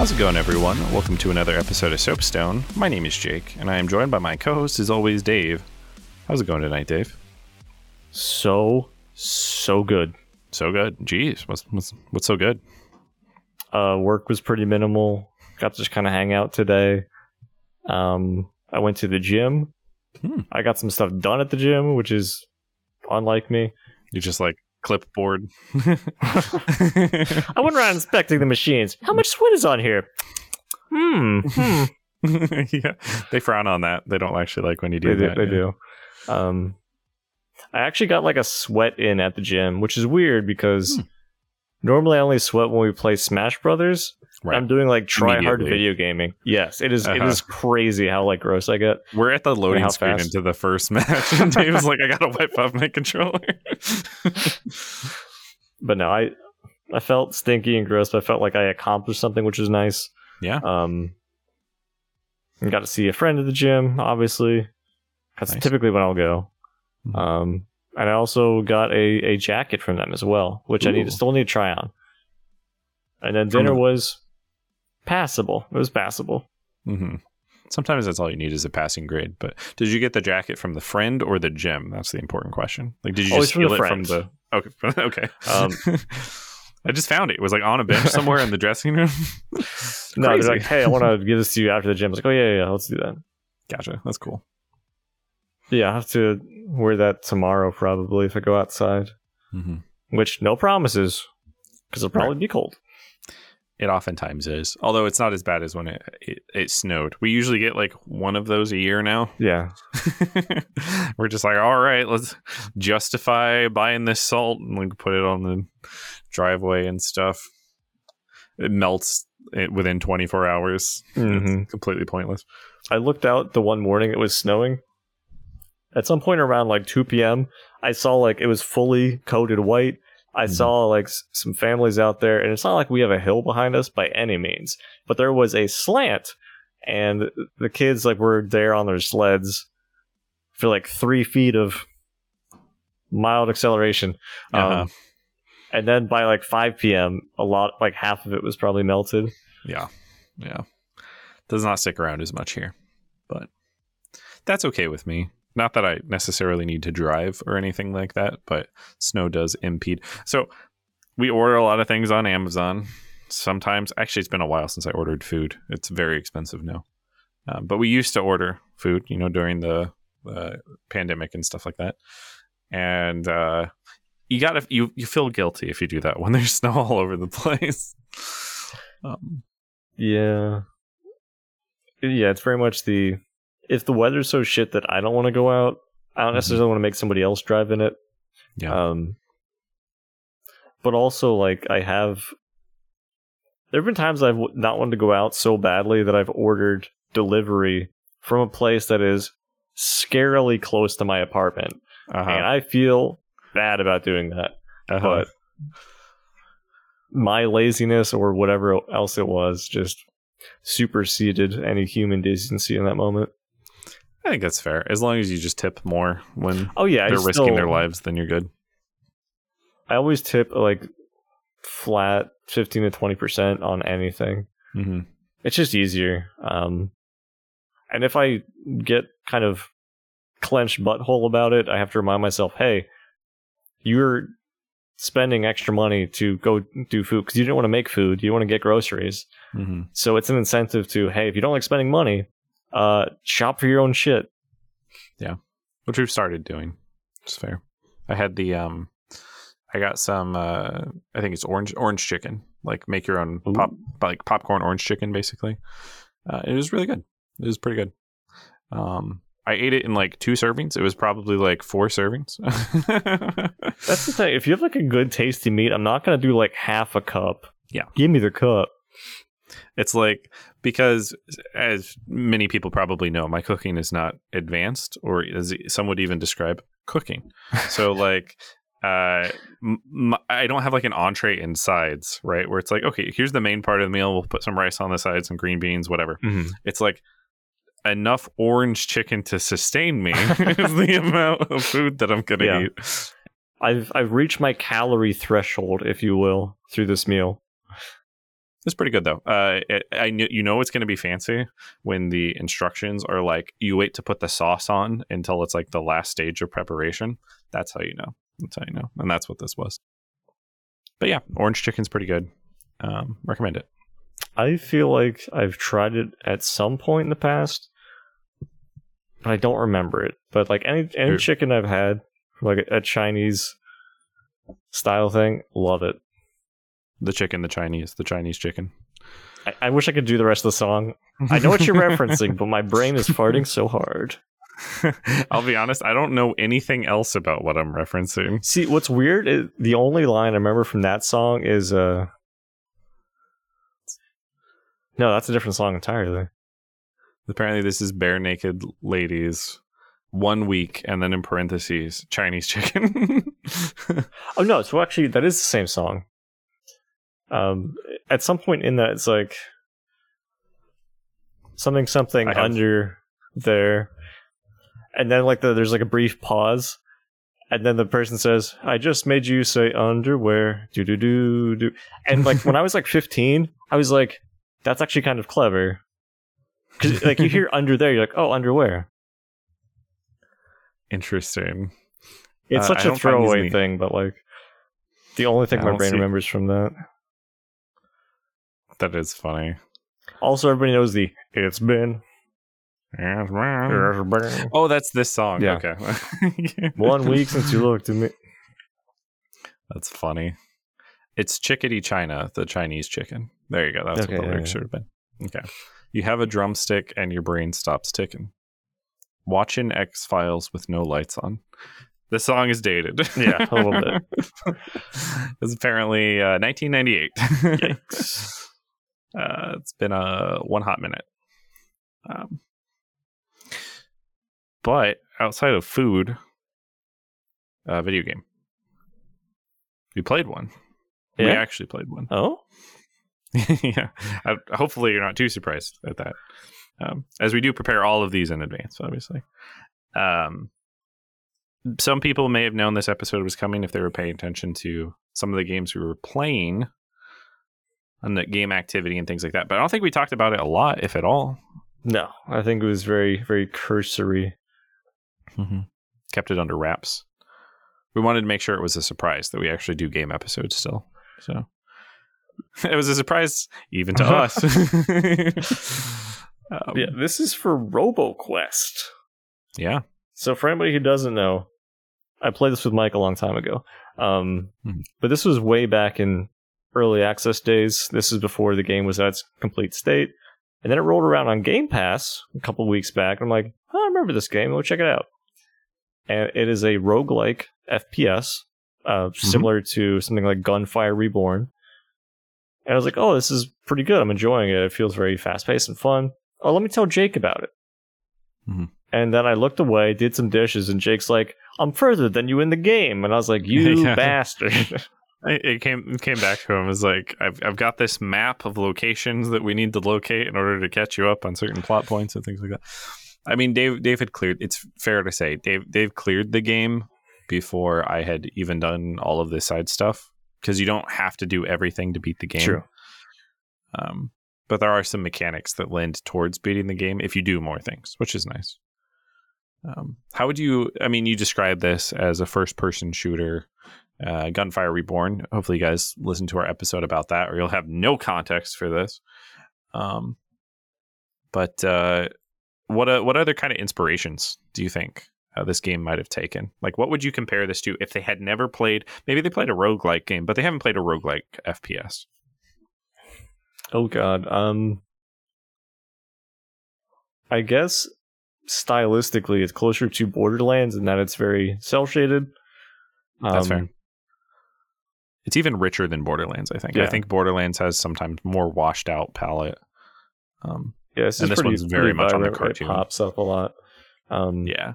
How's it going, everyone? Welcome to another episode of Soapstone. My name is Jake, and I am joined by my co host, as always, Dave. How's it going tonight, Dave? So, so good. So good. Jeez, what's, what's, what's so good? Uh, work was pretty minimal. Got to just kind of hang out today. Um, I went to the gym. Hmm. I got some stuff done at the gym, which is unlike me. You just like clipboard. I went around inspecting the machines. How much sweat is on here? Hmm. hmm. yeah, they frown on that. They don't actually like when you do They do. that. They yeah. do. Um, I actually got like a sweat in at the gym, which is weird because Hmm. Normally I only sweat when we play Smash Brothers. Right. I'm doing like try hard video gaming. Yes, it is. It Uh-huh. is crazy how like gross I get. We're at the loading screen fast? into the first match, and Dave's like, "I gotta wipe off my controller." But no, I I felt stinky and gross, but I felt like I accomplished something, which was nice. yeah, Um, got to see a friend at the gym. Obviously, that's Nice. typically when I'll go. Mhm. Um, and I also got a, a jacket from them as well, which I need to still need to try on. And then dinner was passable. It was passable. hmm Sometimes that's all you need is a passing grade. But did you get the jacket from the friend or the gym? That's the important question. Like, did you Always just from the steal it from the? Okay, okay. Um, I just found it. It was like on a bench somewhere in the dressing room. No, they're like, hey, I want to give this to you after the gym. I was like, oh yeah, yeah, yeah, let's do that. Gotcha. That's cool. Yeah, I have to wear that tomorrow probably if I go outside. hmm Which no promises, because it'll probably be cold. It oftentimes is, although it's not as bad as when it, it it snowed. We usually get like one of those a year now. Yeah, We're just like, all right, let's justify buying this salt and like put it on the driveway and stuff. It melts it within 24 hours. Mhm. It's completely pointless. I looked out the one morning it was snowing. At some point around like 2 p.m., I saw like it was fully coated white. I Mhm. saw like s- some families out there, and it's not like we have a hill behind us by any means, but there was a slant, and the kids like were there on their sleds for like three feet of mild acceleration. Uh-huh. Um, and then by like 5 p.m., a lot, like half of it was probably melted. Yeah. Yeah. Does not stick around as much here, but that's okay with me. Not that I necessarily need to drive or anything like that, but snow does impede. So we order a lot of things on Amazon. Sometimes, actually, it's been a while since I ordered food. It's very expensive now. Um, but we used to order food, you know, during the uh, pandemic and stuff like that. And uh, you gotta you you feel guilty if you do that when there's snow all over the place. Um, Yeah. Yeah, it's very much the if the weather's so shit that I don't want to go out, I don't Mhm. necessarily want to make somebody else drive in it. Yeah. Um but also like I have there have been times I've not wanted to go out so badly that I've ordered delivery from a place that is scarily close to my apartment. uh-huh. And I feel bad about doing that. Uh-huh. but my laziness or whatever else it was just superseded any human decency in that moment. I think that's fair. As long as you just tip more when Oh yeah, they're risking still- their lives, then you're good. I always tip like flat fifteen to twenty percent on anything. hmm It's just easier. Um, and if I get kind of clenched butthole about it, I have to remind myself, hey, you're spending extra money to go do food because you didn't want to make food, you want to get groceries. hmm So it's an incentive to, hey, if you don't like spending money, uh, shop for your own shit. Yeah, which we've started doing. It's fair. I had the um, I got some. uh I think it's orange orange chicken. Like make your own Ooh. pop like popcorn orange chicken, basically. Uh, it was really good. It was pretty good. Um, I ate it in like two servings. It was probably like four servings. That's the thing. If you have like a good tasty meat, I'm not gonna do like half a cup. Yeah. give me the cup. It's like because as many people probably know, my cooking is not advanced, or as some would even describe cooking. So like, uh, m- I don't have like an entree and sides, right? Where it's like, okay, here's the main part of the meal. We'll put some rice on the side, some green beans, whatever. It's like enough orange chicken to sustain me is the amount of food that I'm gonna Yeah. eat. I've I've reached my calorie threshold, if you will, through this meal. It's pretty good though. Uh, it, I you know it's going to be fancy when the instructions are like you wait to put the sauce on until it's like the last stage of preparation. That's how you know. That's how you know, and that's what this was. But yeah, orange chicken's pretty good. Um, recommend it. I feel like I've tried it at some point in the past, but I don't remember it. But like any any chicken I've had, like a Chinese style thing, love it. The chicken, the Chinese, the Chinese chicken. I, I wish I could do the rest of the song. I know what you're referencing, but my brain is farting so hard. I'll be honest, I don't know anything else about what I'm referencing. See, what's weird is the only line I remember from that song is uh No, that's a different song entirely. Apparently, this is bare naked ladies, one week, and then in parentheses, Chinese chicken. Oh no, so actually that is the same song. Um at some point in that it's like something something under there. And then like the, there's like a brief pause. And then the person says, I just made you say underwear. Do do do do. And like when I was like 15, I was like, that's actually kind of clever. Because like you hear under there, you're like, oh, underwear. Interesting. It's Uh, such a don't find these throwaway thing, but like the only thing my brain see- remembers from that. That is funny. Also, everybody knows the "It's been Oh, that's this song. Yeah. Okay. one week since you looked at me." That's funny. It's Chickadee China, the Chinese chicken. There you go. That's Okay, what the yeah, lyrics yeah. should have been. Okay. You have a drumstick and your brain stops ticking. Watching X Files with no lights on. This song is dated. Yeah, a little bit. it's apparently uh, 1998. Yikes. Uh, it's been a one hot minute. Um, but outside of food, uh, video game. We played one. We actually played one. Oh, yeah. I, hopefully, you're not too surprised at that. Um, as we do prepare all of these in advance, obviously. Um, some people may have known this episode was coming if they were paying attention to some of the games we were playing and the game activity and things like that. But I don't think we talked about it a lot, if at all. no. I think it was very, very cursory. Kept it under wraps. We wanted to make sure it was a surprise that we actually do game episodes still. So it was a surprise even to us. Um, Yeah, this is for RoboQuest. yeah. So, for anybody who doesn't know, I played this with Mike a long time ago. Um, Hmm. But this was way back in early access days. This is before the game was at its complete state. And then it rolled around on Game Pass a couple weeks back. I'm like, oh, I remember this game. Go check it out. And it is a roguelike FPS, uh, similar to something like Gunfire Reborn. And I was like, oh, this is pretty good. I'm enjoying it. It feels very fast paced and fun. Oh, let me tell Jake about it. Mhm. And then I looked away, did some dishes, and Jake's like, I'm further than you in the game. And I was like, you Yeah. bastard. It, came came back to him as like I've I've got this map of locations that we need to locate in order to catch you up on certain plot points and things like that. I mean, Dave Dave had cleared. It's fair to say Dave Dave cleared the game before I had even done all of this side stuff because you don't have to do everything to beat the game. True. Um, but there are some mechanics that lend towards beating the game if you do more things, which is nice. Um, how would you? I mean, you describe this as a first-person shooter, uh, Gunfire Reborn. Hopefully, you guys listen to our episode about that, or you'll have no context for this. Um, but uh, what uh, what other kind of inspirations do you think uh, this game might have taken? Like, what would you compare this to if they had never played? Maybe they played a roguelike game, but they haven't played a roguelike FPS. Oh god. Um I guess stylistically it's closer to Borderlands in that it's very cell shaded. That's fair. It's even richer than Borderlands. I think. I think Borderlands has sometimes more washed out palette. Um, Yeah, this is And this pretty, one's very much on the cartoon. It pops up a lot. Um, yeah,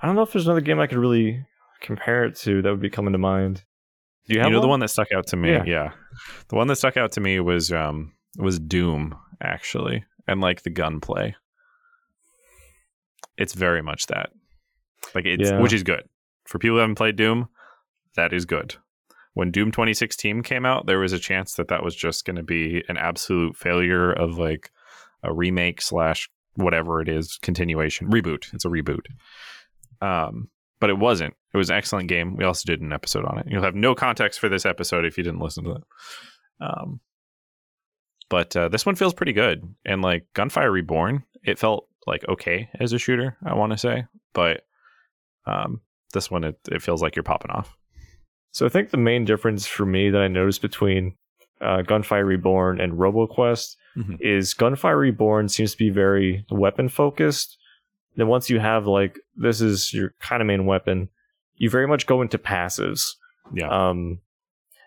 I don't know if there's another game I could really compare it to that would be coming to mind. Do you you, have know the one that stuck out to me. Yeah. Yeah. the one that stuck out to me was um was Doom actually, and like the gunplay. It's very much that, like it's Yeah. which is good for people who haven't played Doom. That is good. when Doom 2016 came out, there was a chance that that was just going to be an absolute failure of like a remake slash whatever it is continuation reboot. It's a reboot. Um, but it wasn't. It was an excellent game. We also did an episode on it. You'll have no context for this episode if you didn't listen to it. Um, but uh, this one feels pretty good. And like Gunfire Reborn, it felt like okay as a shooter. I want to say, but um, this one it, it feels like you're popping off. So I think the main difference for me that I noticed between uh, Gunfire Reborn and RoboQuest Mhm. is Gunfire Reborn seems to be very weapon focused. Then once you have like this is your kind of main weapon, you very much go into passives. Yeah. Um,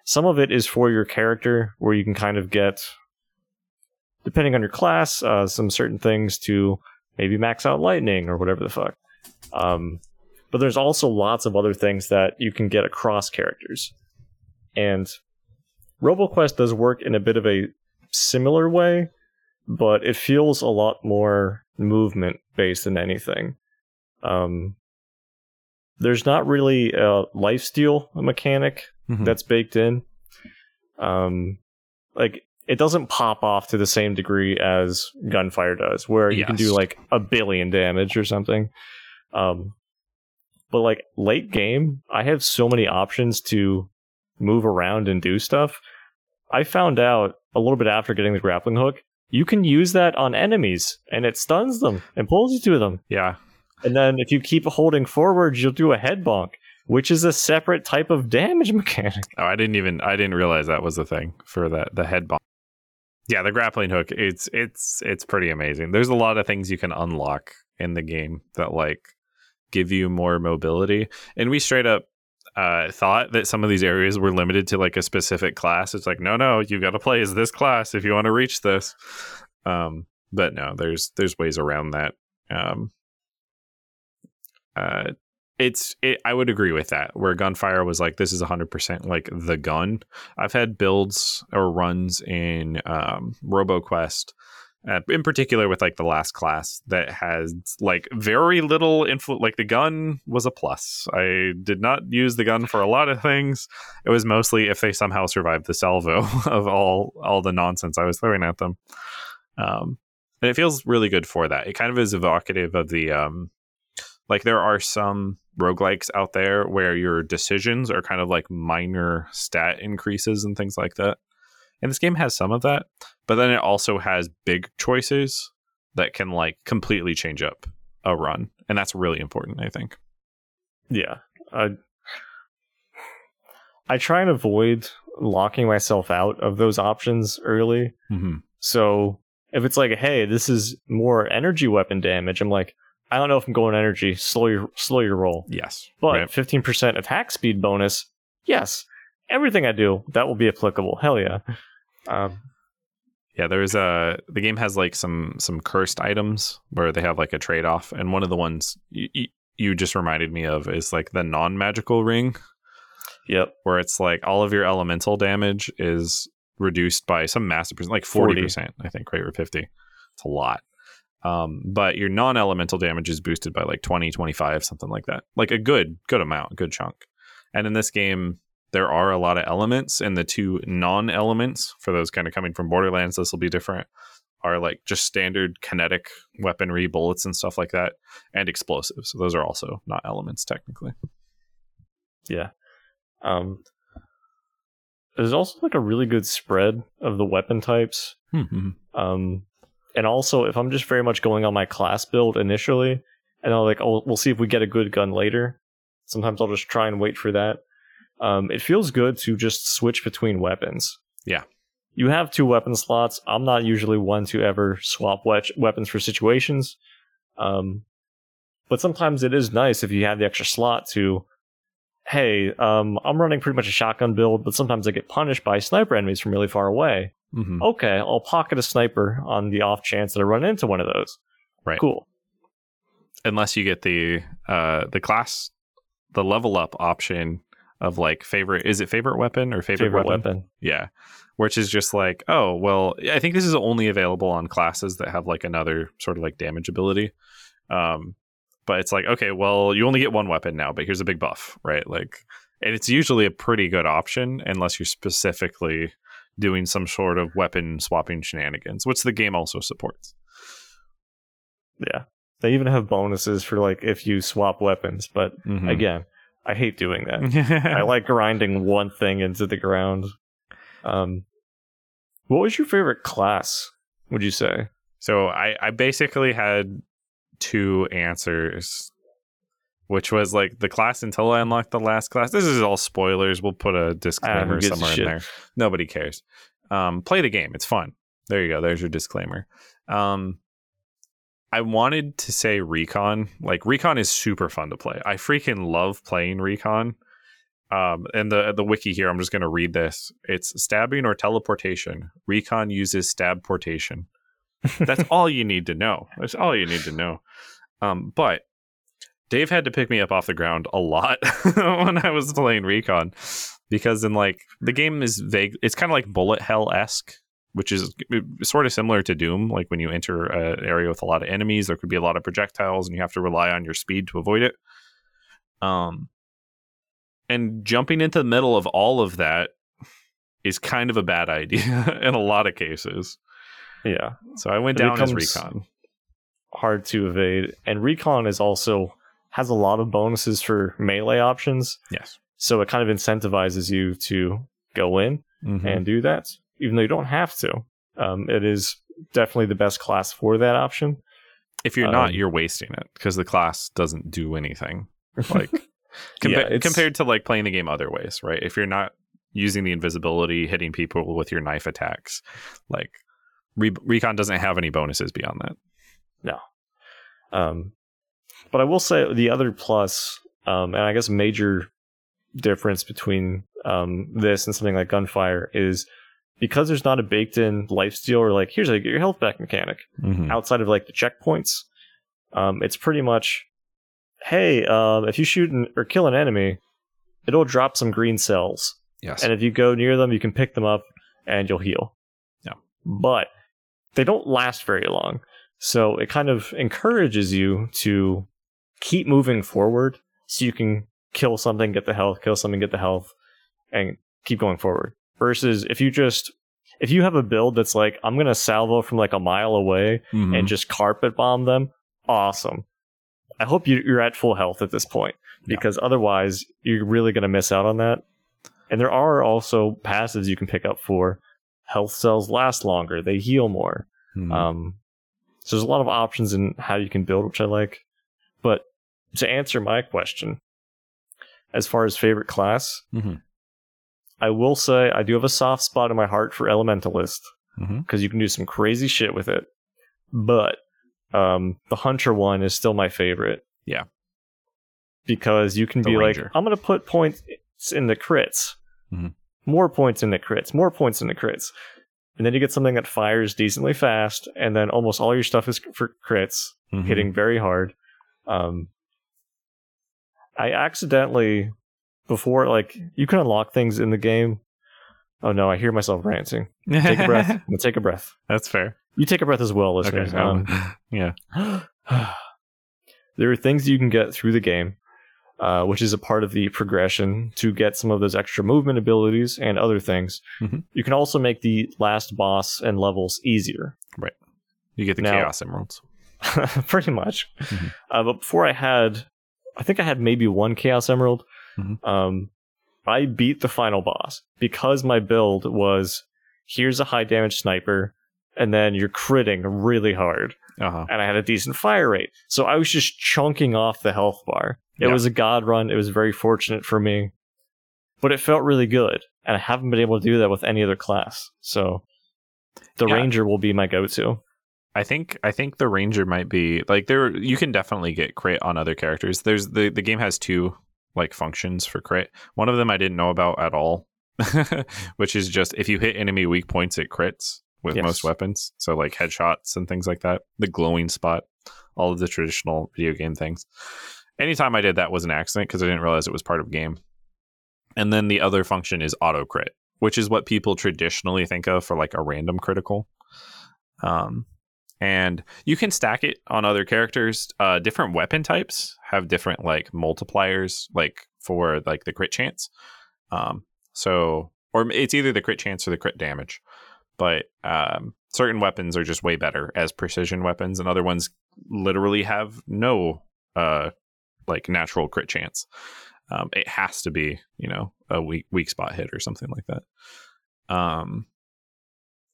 some of it is for your character, where you can kind of get, depending on your class, uh, some certain things to maybe max out lightning or whatever the fuck. Um, but there's also lots of other things that you can get across characters. And RoboQuest does work in a bit of a similar way, but it feels a lot more movement based than anything. Um, there's not really a lifesteal mechanic Mhm. that's baked in. Um, like it doesn't pop off to the same degree as gunfire does, where you can do like a billion damage or something. Um, but like late game, I have so many options to move around and do stuff. I found out a little bit after getting the grappling hook, you can use that on enemies and it stuns them and pulls you to them. yeah. And then if you keep holding forward, you'll do a head bonk, which is a separate type of damage mechanic. Oh, I didn't even I didn't realize that was the thing for that the head bomb. Yeah, the grappling hook. It's it's it's pretty amazing. There's a lot of things you can unlock in the game that like give you more mobility. And we straight up uh, thought that some of these areas were limited to like a specific class. It's like no, no, you've got to play as this class if you want to reach this. Um, but no, there's there's ways around that. Um, uh, it's it, I would agree with that. Where gunfire was like this is 100% like the gun. I've had builds or runs in um RoboQuest uh, in particular with like the last class that has like very little influ like the gun was a plus. I did not use the gun for a lot of things. It was mostly if they somehow survived the salvo of all all the nonsense I was throwing at them. Um and it feels really good for that. It kind of is evocative of the um like there are some roguelikes out there where your decisions are kind of like minor stat increases and things like that. And this game has some of that, but then it also has big choices that can like completely change up a run. And that's really important, I think. Yeah. I I try and avoid locking myself out of those options early. Mm-hmm. So if it's like, hey, this is more energy weapon damage, I'm like, I don't know if I'm going energy. Slow your slow your roll. Yes. But Right. 15% attack speed bonus, yes. Everything I do, that will be applicable. Hell yeah. Um, Yeah, there's a the game has like some some cursed items where they have like a trade off, and one of the ones you, you, you just reminded me of is like the non magical ring, yep. where it's like all of your elemental damage is reduced by some massive percent, like 40. forty percent, I think, right or fifty. It's a lot. Um, but your non elemental damage is boosted by like 20, 25, something like that. Like a good good amount, good chunk. And in this game, there are a lot of elements, and the two non elements, for those kind of coming from Borderlands, this will be different, are like just standard kinetic weaponry, bullets, and stuff like that, and explosives. So those are also not elements technically. Yeah. Um, there's also like a really good spread of the weapon types. Mm-hmm. Um, and also, if I'm just very much going on my class build initially, and I'll like, oh, we'll see if we get a good gun later. Sometimes I'll just try and wait for that. Um, it feels good to just switch between weapons. Yeah. You have two weapon slots. I'm not usually one to ever swap we- weapons for situations. Um, but sometimes it is nice if you have the extra slot to, hey, um, I'm running pretty much a shotgun build, but sometimes I get punished by sniper enemies from really far away Mm-hmm. okay, I'll pocket a sniper on the off chance that I run into one of those. Right. Cool. Unless you get the uh the class, the level up option of like favorite. Is it favorite weapon or favorite, Favorite weapon? weapon. Yeah. Which is just like, oh, well, I think this is only available on classes that have like another sort of like damage ability. Um, but it's like, okay, well, you only get one weapon now, but here's a big buff, right? Like, and it's usually a pretty good option unless you're specifically doing some sort of weapon swapping shenanigans, which the game also supports. Yeah. They even have bonuses for like if you swap weapons, but Mhm. again, I hate doing that. I like grinding one thing into the ground. Um what was your favorite class, would you say? So I, I basically had two answers, which was like the class until I unlocked the last class. This is all spoilers. We'll put a disclaimer gives somewhere in there. Nobody cares. Um, play the game. It's fun. There you go. There's your disclaimer. Um, I wanted to say Recon. Like Recon is super fun to play. I freaking love playing Recon. Um, and the the wiki here, I'm just going to read this. It's stabbing or teleportation. Recon uses stab portation. That's all you need to know. That's all you need to know. Um, but Dave had to pick me up off the ground a lot when I was playing Recon because in like the game is vague. It's kind of like bullet hell esque, which is sort of similar to Doom. Like when you enter an area with a lot of enemies, there could be a lot of projectiles, and you have to rely on your speed to avoid it. Um, and jumping into the middle of all of that is kind of a bad idea in a lot of cases. Yeah. So I went It down as recon. Hard to evade. And recon is also has a lot of bonuses for melee options. Yes. So it kind of incentivizes you to go in Mhm. and do that, even though you don't have to. Um, it is definitely the best class for that option. if you're not, um, you're wasting it because the class doesn't do anything. Like compa- Yeah, compared to like playing the game other ways, right? If you're not using the invisibility, hitting people with your knife attacks, like Re- Recon doesn't have any bonuses beyond that. No. Um, but I will say the other plus, um, and I guess major difference between um, this and something like Gunfire is because there's not a baked in lifesteal or like here's how you get your health back mechanic Mhm. outside of like the checkpoints. Um, it's pretty much, hey, um, if you shoot an, or kill an enemy, it'll drop some green cells. Yes. And if you go near them, you can pick them up and you'll heal. Yeah. But they don't last very long. So it kind of encourages you to keep moving forward so you can kill something, get the health, kill something, get the health, and keep going forward. Versus if you just if you have a build that's like, I'm gonna salvo from like a mile away Mhm. and just carpet bomb them, awesome. I hope you, you're at full health at this point Yeah. because otherwise you're really going to miss out on that. And there are also passives you can pick up for health cells last longer, they heal more. Mhm. Um, so there's a lot of options in how you can build, which I like. But to answer my question, as far as favorite class, Mhm. I will say I do have a soft spot in my heart for Elementalist because you can do some crazy shit with it. But um, the Hunter one is still my favorite. Yeah. Because you can The be Ranger. like, I'm going to put points in the crits, Mhm. more points in the crits, more points in the crits. And then you get something that fires decently fast, and then almost all your stuff is for crits, Mhm. hitting very hard. Um, I accidentally, before, like, you can unlock things in the game. Oh no, I hear myself ranting. Take a breath. Take a breath. That's fair. You take a breath as well, listeners. um, Um, yeah. there are things you can get through the game, uh, which is a part of the progression to get some of those extra movement abilities and other things. Mhm. You can also make the last boss and levels easier, Right. You get the Now- chaos emeralds. pretty much. Mhm. Uh, but before I had, I think I had maybe one Chaos Emerald. Mhm. Um, I beat the final boss because my build was here's a high damage sniper, and then you're critting really hard. Uh-huh. and I had a decent fire rate. So I was just chunking off the health bar. It Yeah. was a god run. It was very fortunate for me, but it felt really good. And I haven't been able to do that with any other class. So the Yeah. ranger will be my go-to. I think I think the ranger might be like there. You can definitely get crit on other characters. There's the the game has two like functions for crit. One of them I didn't know about at all, which is just if you hit enemy weak points, it crits with Yes. most weapons. So like headshots and things like that. The glowing spot, all of the traditional video game things. Anytime I did that was an accident because I didn't realize it was part of game. And then the other function is auto crit, which is what people traditionally think of for like a random critical. Um, and you can stack it on other characters. Uh, different weapon types have different like multipliers, like for like the crit chance. Um, so or it's either the crit chance or the crit damage, but um, certain weapons are just way better as precision weapons, and other ones literally have no uh like natural crit chance. Um, it has to be you know a weak weak spot hit or something like that. Um,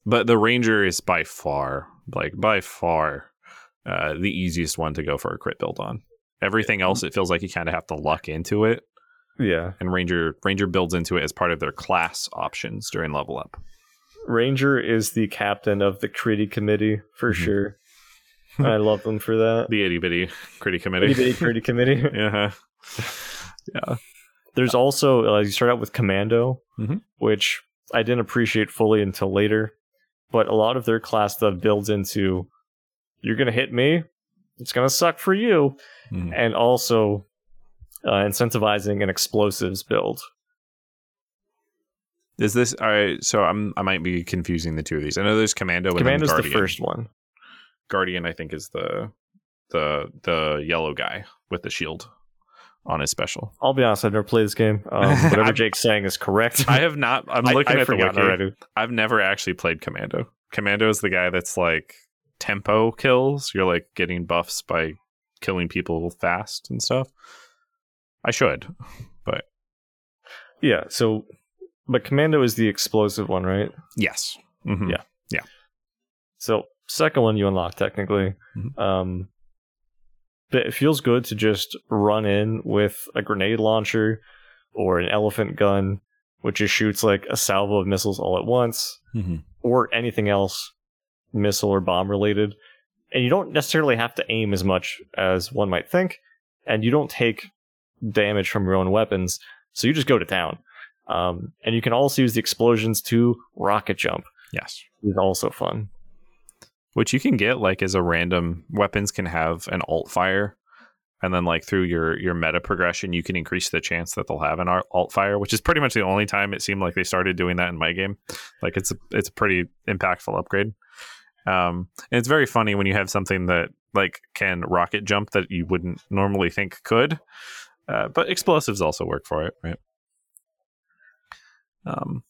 but the ranger is by far like by far uh, the easiest one to go for a crit build on. Everything else, it feels like you kind of have to luck into it, Yeah. and ranger ranger builds into it as part of their class options during level up. Ranger is the captain of the Critty committee for Mhm. sure. I love them for that. The itty bitty critty committee. Itty bitty Critty committee. yeah, yeah. There's also uh, you start out with Commando, Mhm. which I didn't appreciate fully until later. But a lot of their class stuff builds into you're gonna hit me, it's gonna suck for you, Mhm. and also uh, incentivizing an explosives build. Is this all right? So I'm I might be confusing the two of these. I know there's Commando and Commando's the first one. Guardian, I think, is the the the yellow guy with the shield on his special. I'll be honest, I've never played this game. Um, whatever Jake's saying is correct. I have not. I'm looking I've at the wiki. already. I've never actually played Commando. Commando is the guy that's like tempo kills. You're like getting buffs by killing people fast and stuff. I should, but Yeah, so but Commando is the explosive one, right? yes. Mhm. Yeah. So second one you unlock technically. Mhm. Um but it feels good to just run in with a grenade launcher or an elephant gun, which just shoots like a salvo of missiles all at once, Mhm. or anything else missile or bomb related. And you don't necessarily have to aim as much as one might think, and you don't take damage from your own weapons, so you just go to town. Um, and you can also use the explosions to rocket jump, Yes. is also fun. Which you can get like as a random weapons can have an alt fire. And then like through your your meta progression, you can increase the chance that they'll have an alt fire, which is pretty much the only time it seemed like they started doing that in my game. Like it's a it's a pretty impactful upgrade. Um, and it's very funny when you have something that like can rocket jump that you wouldn't normally think could. Uh, but explosives also work for it, right? Um,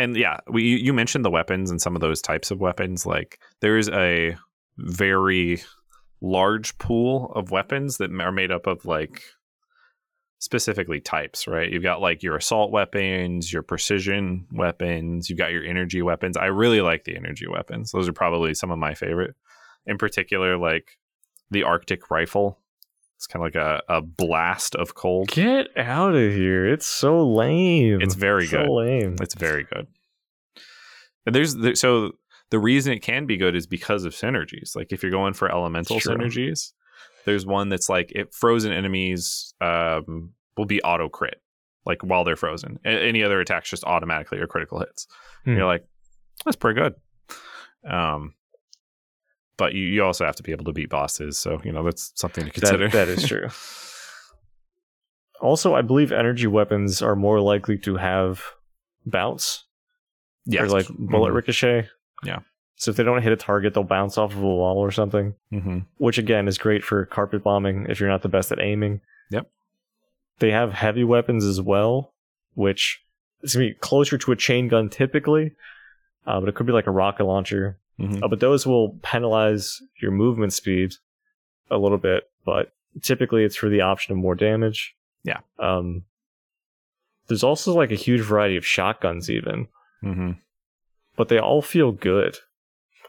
and yeah, we you mentioned the weapons and some of those types of weapons. Like there is a very large pool of weapons that are made up of like specifically types, right? You've got like your assault weapons, your precision weapons, you've got your energy weapons. I really like the energy weapons. Those are probably some of my favorite. In particular, like the Arctic rifle. It's kind of like a, a blast of cold. Get out of here! It's so lame. It's very so good. lame. It's very good. And there's there, so the reason it can be good is because of synergies. Like if you're going for elemental synergies, there's one that's like it frozen enemies um, will be auto crit, like while they're frozen. A- any other attacks just automatically are critical hits. Hmm. You're like, that's pretty good. Um, but you, you also have to be able to beat bosses, so you know that's something to consider. That, that is true. also, I believe energy weapons are more likely to have bounce yes. or like bullet Mhm. ricochet. Yeah. So if they don't hit a target, they'll bounce off of a wall or something. Mhm. which again is great for carpet bombing if you're not the best at aiming. Yep. They have heavy weapons as well, which is gonna be closer to a chain gun typically, uh, but it could be like a rocket launcher. Mhm. Uh, but those will penalize your movement speed a little bit, but typically it's for the option of more damage. Yeah. Um, there's also like a huge variety of shotguns even, Mhm. but they all feel good.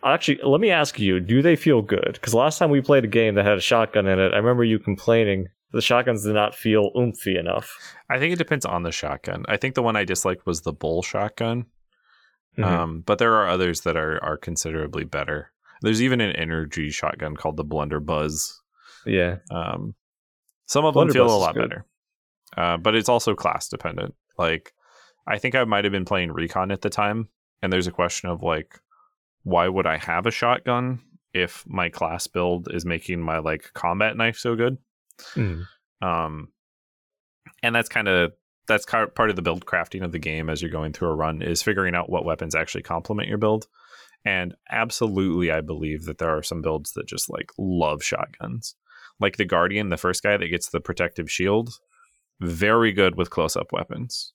Actually, let me ask you: Do they feel good? Because last time we played a game that had a shotgun in it, I remember you complaining the shotguns did not feel oomphy enough. I think it depends on the shotgun. I think the one I disliked was the bull shotgun. Mhm. Um, but there are others that are are considerably better. There's even an energy shotgun called the Blunderbuss. yeah, Um, some of them feel a lot better, uh, but it's also class dependent. Like, I think I might have been playing recon at the time, and there's a question of like, why would I have a shotgun if my class build is making my like combat knife so good? Mhm. um and that's kind of that's part of the build crafting of the game as you're going through a run is figuring out what weapons actually complement your build And absolutely, I believe that there are some builds that just like love shotguns. Like the Guardian, the first guy that gets the protective shield, very good with close up weapons.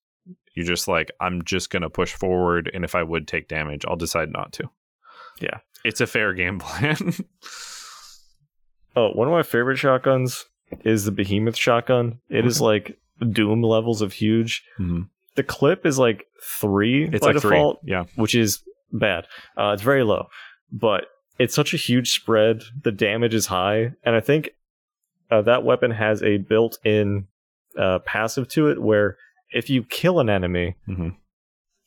You're just like, I'm just going to push forward. And if I would take damage, I'll decide not to. Yeah. It's a fair game plan. Oh, one of my favorite shotguns is the Behemoth shotgun. It is Okay. like Doom levels of huge. Mhm. The clip is like three It's by like default, three. Yeah. which is bad. Uh, it's very low, but it's such a huge spread. The damage is high, and I think uh, that weapon has a built-in uh, passive to it where if you kill an enemy, hmm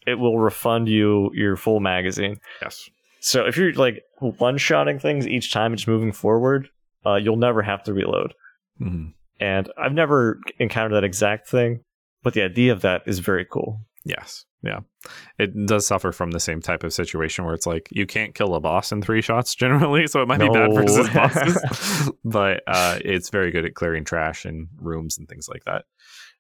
it will refund you your full magazine. Yes. So if you're like one-shotting things each time, it's moving forward, uh, you'll never have to reload. hmm And I've never encountered that exact thing, but the idea of that is very cool. Yes. Yeah. It does suffer from the same type of situation where it's like you can't kill a boss in three shots generally, so it might be bad No. versus bosses. but uh, it's very good at clearing trash and rooms and things like that.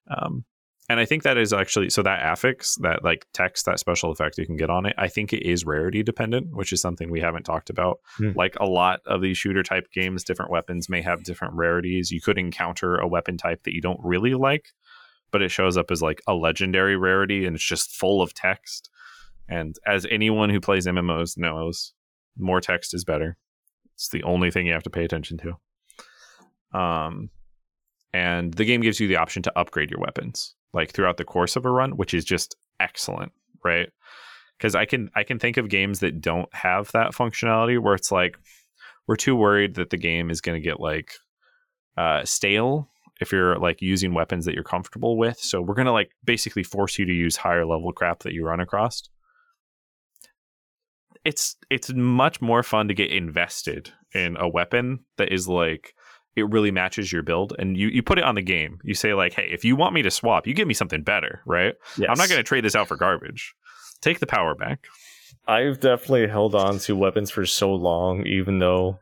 Um, and I think that is actually so that affix, that like text, that special effect you can get on it, I think it is rarity dependent, which is something we haven't talked about. Hmm. Like a lot of these shooter type games, different weapons may have different rarities. You could encounter a weapon type that you don't really like, but it shows up as like a legendary rarity and it's just full of text. And as anyone who plays MMOs knows, more text is better. It's the only thing you have to pay attention to. Um, and the game gives you the option to upgrade your weapons like throughout the course of a run, which is just excellent, right? Because I can I can think of games that don't have that functionality where it's like we're too worried that the game is going to get like uh, stale if you're like using weapons that you're comfortable with. So we're gonna like basically force you to use higher level crap that you run across. It's it's much more fun to get invested in a weapon that is like it really matches your build and you, you put it on the game. You say like, hey, if you want me to swap, you give me something better, right? I'm not gonna trade this out for garbage. Take the power back. I've definitely held on to weapons for so long, even though,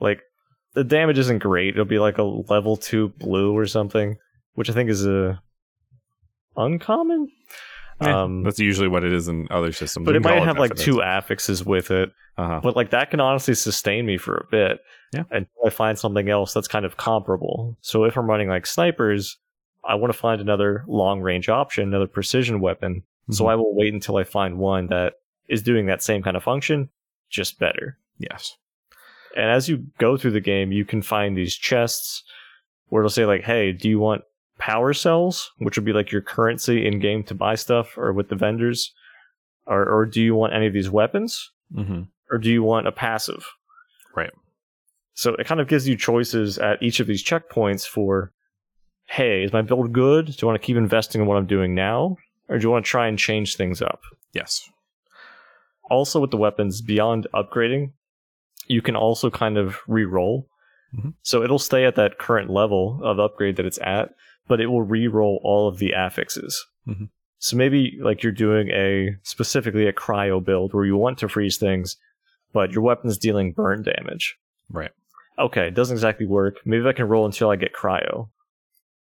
like, the damage isn't great. It'll be like a level two blue or something, which I think is a uncommon. Yeah, um, that's usually what it is in other systems. but We it might have like two affixes with it. Uh-huh. But like that can honestly sustain me for a bit. Yeah. Until I find something else that's kind of comparable. So if I'm running like snipers, I want to find another long range option, another precision weapon. So Mhm. I will wait until I find one that is doing that same kind of function, just better. yes. And as you go through the game, you can find these chests where it'll say like, "Hey, do you want power cells, which would be like your currency in game to buy stuff or with the vendors, or or do you want any of these weapons, hmm or do you want a passive?" Right. So it kind of gives you choices at each of these checkpoints for, "Hey, is my build good? Do you want to keep investing in what I'm doing now, or do you want to try and change things up?" Yes. also with the weapons beyond upgrading you can also kind of re-roll Mhm. so it'll stay at that current level of upgrade that it's at but it will re-roll all of the affixes Mhm. so maybe like you're doing a specifically a cryo build where you want to freeze things but your weapon's dealing burn damage Right. okay it doesn't exactly work maybe i can roll until i get cryo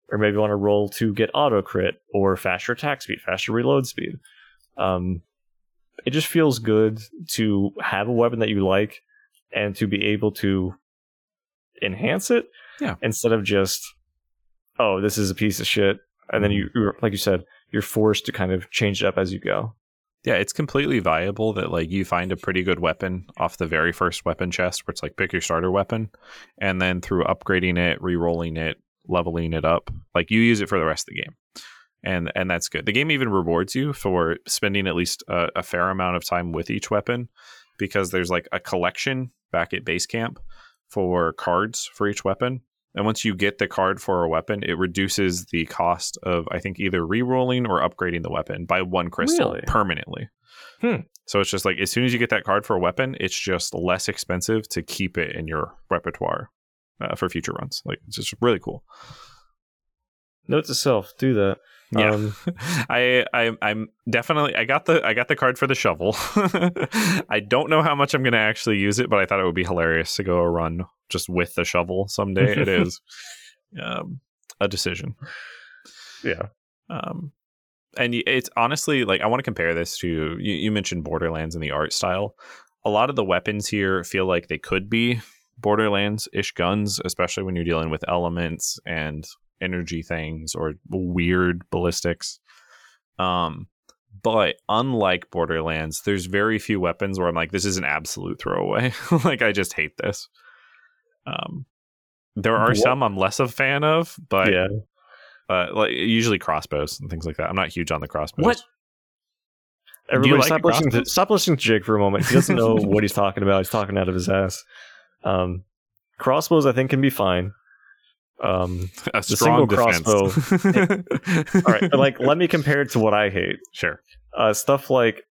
or maybe I want to roll to get auto crit or faster attack speed faster reload speed um, it just feels good to have a weapon that you like and to be able to enhance it Yeah. instead of just oh this is a piece of shit and then you mm-hmm. like you said you're forced to kind of change it up as you go Yeah, it's completely viable that like you find a pretty good weapon off the very first weapon chest where it's like pick your starter weapon and then through upgrading it, re-rolling it, leveling it up, like you use it for the rest of the game. And and that's good. The game even rewards you for spending at least a, a fair amount of time with each weapon because there's like a collection back at base camp for cards for each weapon. And once you get the card for a weapon, it reduces the cost of I think either re-rolling or upgrading the weapon by one crystal Really? permanently. Hmm. So it's just like as soon as you get that card for a weapon, it's just less expensive to keep it in your repertoire uh, for future runs. Like it's just really cool. note to self do that Yeah. um, I, I I'm definitely I got the I got the card for the shovel. I don't know how much I'm gonna actually use it, but I thought it would be hilarious to go a run just with the shovel someday. it is um, a decision. yeah Um, and it's honestly like I want to compare this to you, you mentioned Borderlands and the art style. A lot of the weapons here feel like they could be Borderlands ish guns, especially when you're dealing with elements and energy things or weird ballistics. Um, but unlike Borderlands, there's very few weapons where I'm like, this is an absolute throwaway. like I just hate this. Um, there are What- some I'm less a fan of, but yeah. uh, like usually crossbows and things like that. I'm not huge on the crossbows. What? Everybody, like stop listening to stop listening to Jake for a moment. He doesn't know what he's talking about. He's talking out of his ass. Um, crossbows, I think, can be fine. Um, A strong single defense. all right, like, let me compare it to what I hate. sure. Uh, stuff like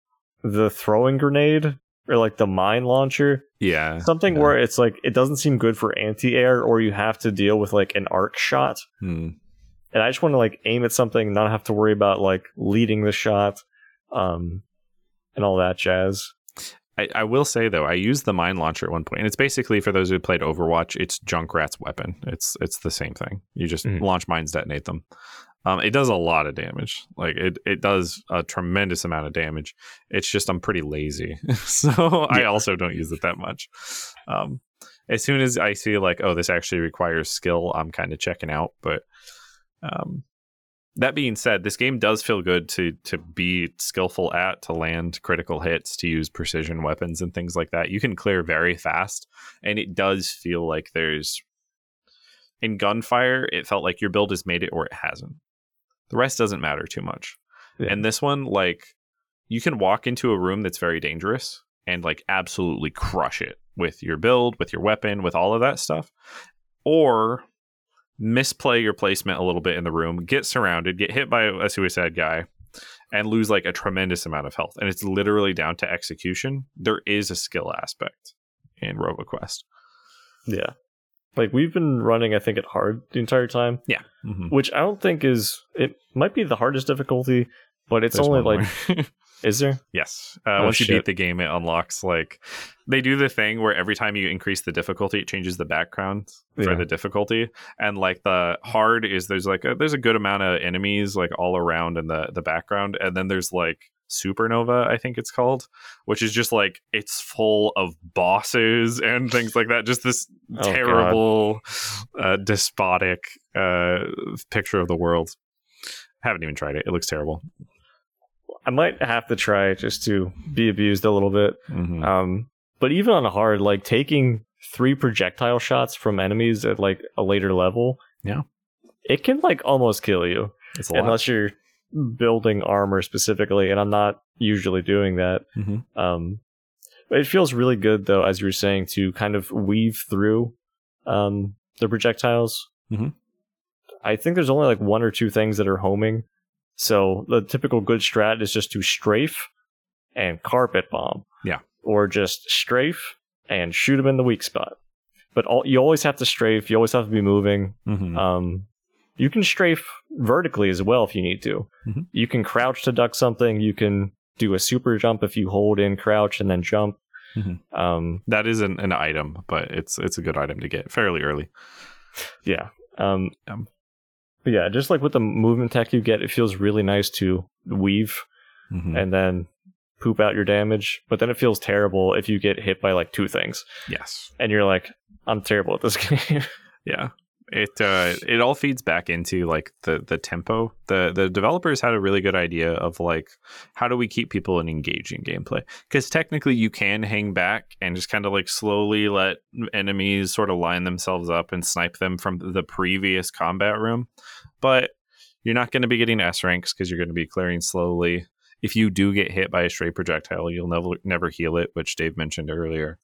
the throwing grenade or like the mine launcher, Yeah. something yeah. where it's like it doesn't seem good for anti-air, or you have to deal with like an arc shot. Hmm. and I just want to like aim at something, not have to worry about like leading the shot, um, and all that jazz. I, I will say though, I used the mine launcher at one point, and it's basically for those who played Overwatch, it's Junkrat's weapon. It's it's the same thing. You just Mhm. launch mines, detonate them. Um, it does a lot of damage. Like it, it does a tremendous amount of damage. It's just I'm pretty lazy, so I also don't use it that much. Um, as soon as I see like, oh, this actually requires skill, I'm kind of checking out. But um, that being said, this game does feel good to to be skillful at, to land critical hits, to use precision weapons and things like that. You can clear very fast, and it does feel like there's in gunfire. It felt like your build has made it or it hasn't. The rest doesn't matter too much. Yeah. And this one, like, you can walk into a room that's very dangerous and like absolutely crush it with your build, with your weapon, with all of that stuff, or misplay your placement a little bit in the room, get surrounded, get hit by a suicide guy, and lose like a tremendous amount of health. And it's literally down to execution. There is a skill aspect in RoboQuest. Yeah, like we've been running, I think, at hard the entire time, Yeah. Mhm. which I don't think is. It might be the hardest difficulty, but it's There's only like. is there? yes. Uh, Oh, once you shit. beat the game, it unlocks like they do the thing where every time you increase the difficulty, it changes the background for Yeah. the difficulty. And like the hard is there's like a, there's a good amount of enemies like all around in the the background, and then there's like supernova i think it's called which is just like it's full of bosses and things like that just this Oh, terrible uh, despotic uh, picture of the world haven't even tried it it looks terrible I might have to try just to be abused a little bit. Mhm. Um, but even on hard, like taking three projectile shots from enemies at like a later level, Yeah. it can like almost kill you it's a lot unless you're building armor specifically. And I'm not usually doing that. Mhm. Um, but it feels really good though, as you were saying, to kind of weave through um, the projectiles. Mhm. I think there's only like one or two things that are homing. So the typical good strat is just to strafe and carpet bomb. Yeah. Or just strafe and shoot them in the weak spot. But all, you always have to strafe. You always have to be moving. Mhm. Um, you can strafe vertically as well if you need to. Mhm. You can crouch to duck something. You can do a super jump if you hold in crouch and then jump. Mhm. Um, that is an, an item but it's it's a good item to get fairly early yeah. Um, Um. But yeah, just like with the movement tech you get, it feels really nice to weave Mhm. and then poop out your damage. But then it feels terrible if you get hit by like two things yes and you're like, I'm terrible at this game. Yeah. It uh it all feeds back into like the the tempo. The the developers had a really good idea of like how do we keep people in engaging gameplay? Cuz technically you can hang back and just kind of like slowly let enemies sort of line themselves up and snipe them from the previous combat room. But you're not going to be getting S ranks cuz you're going to be clearing slowly. If you do get hit by a stray projectile, you'll never never heal it, which Dave mentioned earlier.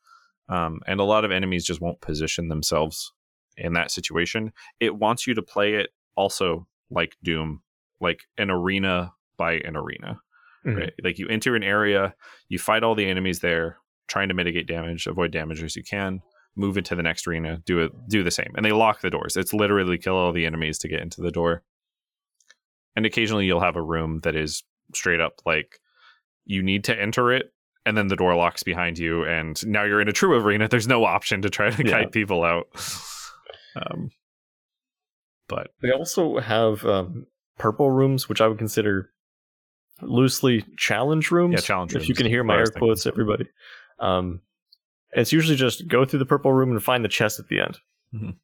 Um, and a lot of enemies just won't position themselves in that situation. It wants you to play it also like Doom, like an arena by an arena. Mhm. Right? Like you enter an area, you fight all the enemies there, trying to mitigate damage, avoid damage as you can, move into the next arena, do it do the same. And they lock the doors. It's literally kill all the enemies to get into the door. And occasionally you'll have a room that is straight up like you need to enter it and then the door locks behind you and now you're in a true arena there's no option to try to Yeah. kite people out um but They also have um, purple rooms, which I would consider loosely challenge rooms. Yeah, challenge If you can hear my air quotes, everybody. Um, it's usually just go through the purple room and find the chest at the end. Mhm.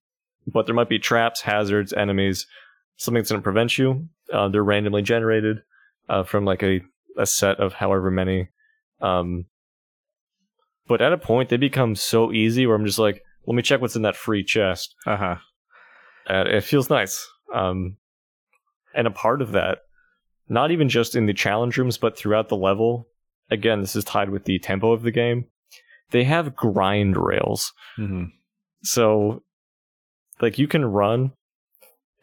But there might be traps, hazards, enemies, something that's going to prevent you. Uh, they're randomly generated uh, from like a, a set of however many. Um, but at a point, they become so easy where I'm just like, let me check what's in that free chest. Uh huh. And it feels nice. Um, and a part of that, not even just in the challenge rooms, but throughout the level. Again, this is tied with the tempo of the game. They have grind rails. hmm So, like, you can run,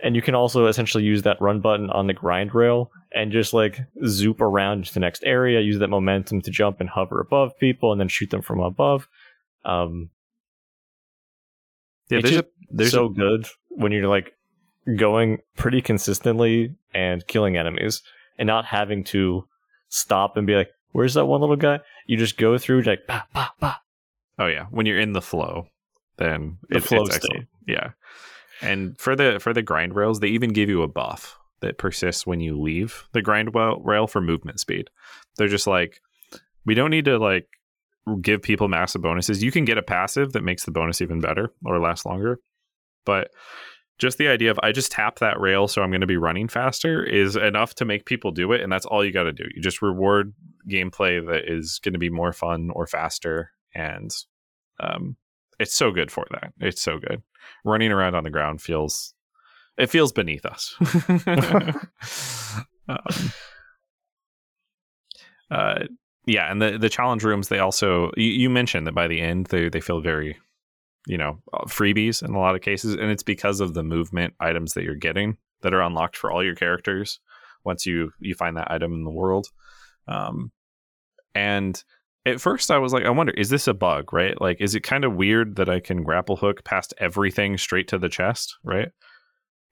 and you can also essentially use that run button on the grind rail and just like zoop around to the next area, use that momentum to jump and hover above people, and then shoot them from above. Um, Yeah, It's there's a, just so good when you're like going pretty consistently and killing enemies and not having to stop and be like, where's that one little guy? You just go through like, bah, bah, bah. oh yeah, when you're in the flow, then The it- flow it's state. excellent. Yeah, and for the for the grind rails, they even give you a buff that persists when you leave the grind rail for movement speed. They're just like, we don't need to like give people massive bonuses. You can get a passive that makes the bonus even better or last longer, but just the idea of I just tap that rail so I'm going to be running faster is enough to make people do it, and that's all you got to do. You just reward gameplay that is going to be more fun or faster, and um, it's so good for that. It's so good. Running around on the ground feels it feels beneath us. um, uh, yeah, and the the challenge rooms they also you, you mentioned that by the end they they feel very you know uh, freebies in a lot of cases, and it's because of the movement items that you're getting that are unlocked for all your characters once you you find that item in the world. Um, and at first I was like, I wonder, is this a bug, right? Like, is it kind of weird that I can grapple hook past everything straight to the chest, right?